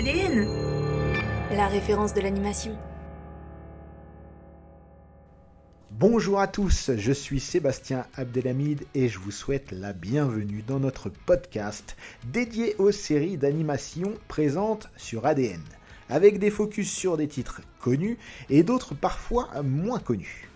ADN La référence de l'animation. Bonjour à tous, je suis Sébastien Abdelhamid et je vous souhaite la bienvenue dans notre podcast dédié aux séries d'animation présentes sur ADN, avec des focus sur des titres connus et d'autres parfois moins connus.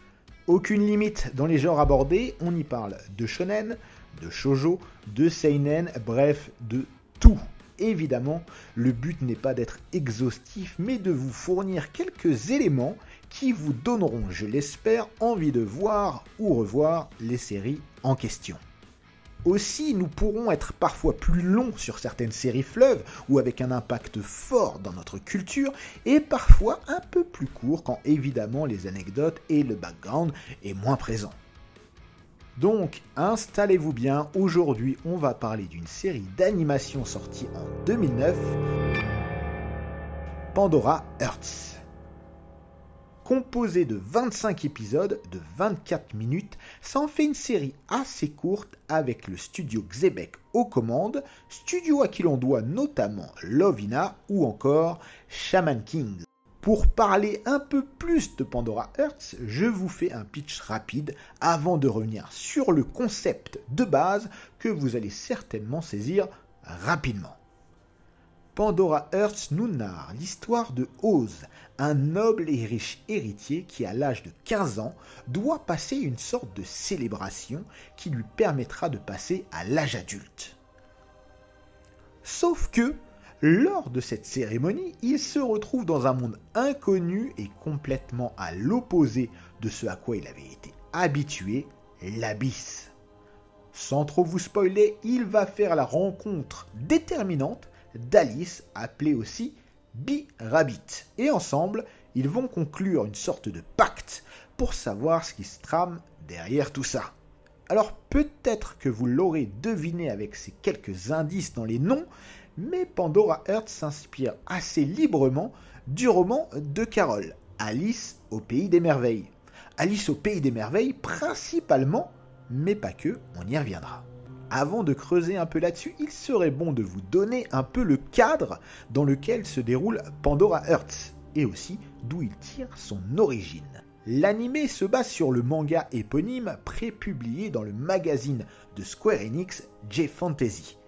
Aucune limite dans les genres abordés, on y parle de shonen, de shojo, de seinen, bref, de tout. Évidemment, le but n'est pas d'être exhaustif, mais de vous fournir quelques éléments qui vous donneront, je l'espère, envie de voir ou revoir les séries en question. Aussi, nous pourrons être parfois plus longs sur certaines séries fleuves ou avec un impact fort dans notre culture, et parfois un peu plus courts quand évidemment les anecdotes et le background est moins présent. Donc, installez-vous bien, aujourd'hui on va parler d'une série d'animation sortie en 2009, Pandora Hearts. Composée de 25 épisodes de 24 minutes, ça en fait une série assez courte avec le studio Xebec aux commandes, studio à qui l'on doit notamment Lovina ou encore Shaman King. Pour parler un peu plus de Pandora Hearts, je vous fais un pitch rapide avant de revenir sur le concept de base que vous allez certainement saisir rapidement. Pandora Hearts nous narre l'histoire de Oz, un noble et riche héritier qui, à l'âge de 15 ans, doit passer une sorte de célébration qui lui permettra de passer à l'âge adulte. Sauf que, lors de cette cérémonie, il se retrouve dans un monde inconnu et complètement à l'opposé de ce à quoi il avait été habitué, l'abysse. Sans trop vous spoiler, il va faire la rencontre déterminante d'Alice, appelée aussi B-Rabbit. Et ensemble, ils vont conclure une sorte de pacte pour savoir ce qui se trame derrière tout ça. Alors peut-être que vous l'aurez deviné avec ces quelques indices dans les noms, mais Pandora Hearts s'inspire assez librement du roman de Carole, Alice au pays des merveilles. Alice au pays des merveilles principalement, mais pas que, on y reviendra. Avant de creuser un peu là-dessus, il serait bon de vous donner un peu le cadre dans lequel se déroule Pandora Hearts, et aussi d'où il tire son origine. L'anime se base sur le manga éponyme prépublié dans le magazine de Square Enix J-Fantasy.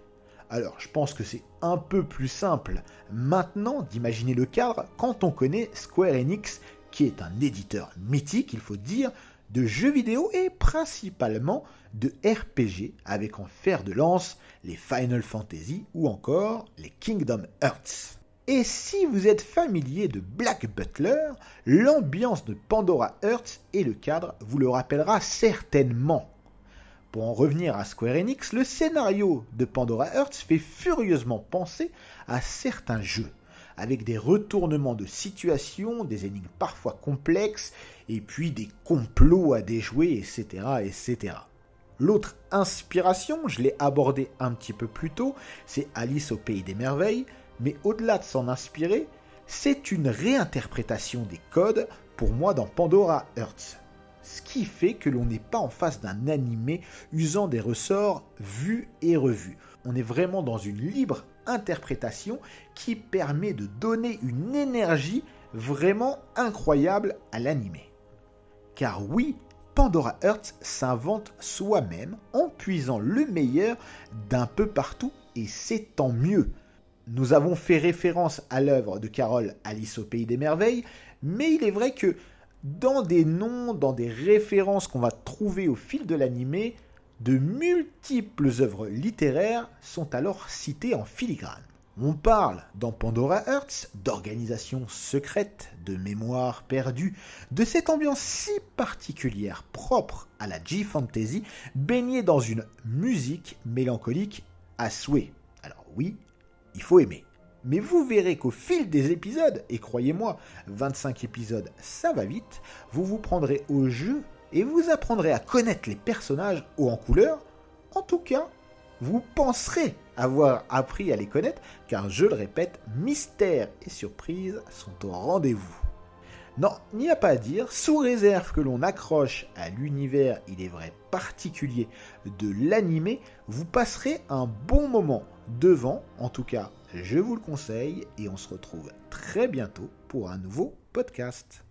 Alors, je pense que c'est un peu plus simple maintenant d'imaginer le cadre quand on connaît Square Enix, qui est un éditeur mythique, il faut dire, de jeux vidéo et principalement de RPG avec en fer de lance les Final Fantasy ou encore les Kingdom Hearts. Et si vous êtes familier de Black Butler, l'ambiance de Pandora Hearts et le cadre vous le rappellera certainement. Pour en revenir à Square Enix, le scénario de Pandora Hearts fait furieusement penser à certains jeux, avec des retournements de situation, des énigmes parfois complexes, et puis des complots à déjouer, etc. etc. L'autre inspiration, je l'ai abordé un petit peu plus tôt, c'est Alice au Pays des Merveilles, mais au-delà de s'en inspirer, c'est une réinterprétation des codes pour moi dans Pandora Hearts ce qui fait que l'on n'est pas en face d'un animé usant des ressorts vus et revus. On est vraiment dans une libre interprétation qui permet de donner une énergie vraiment incroyable à l'animé. Car oui, Pandora Hearts s'invente soi-même en puisant le meilleur d'un peu partout et c'est tant mieux. Nous avons fait référence à l'œuvre de Carole Alice au Pays des Merveilles, mais il est vrai que dans des noms, dans des références qu'on va trouver au fil de l'animé, de multiples œuvres littéraires sont alors citées en filigrane. On parle dans Pandora Hearts d'organisation secrète, de mémoire perdue, de cette ambiance si particulière propre à la G-Fantasy, baignée dans une musique mélancolique à souhait. Alors oui, il faut aimer. Mais vous verrez qu'au fil des épisodes, et croyez-moi, 25 épisodes, ça va vite, vous vous prendrez au jeu et vous apprendrez à connaître les personnages haut en couleur. En tout cas, vous penserez avoir appris à les connaître, car je le répète, mystère et surprise sont au rendez-vous. Non, il n'y a pas à dire, sous réserve que l'on accroche à l'univers, il est vrai, particulier de l'animé, vous passerez un bon moment devant, en tout cas Je vous le conseille et on se retrouve très bientôt pour un nouveau podcast.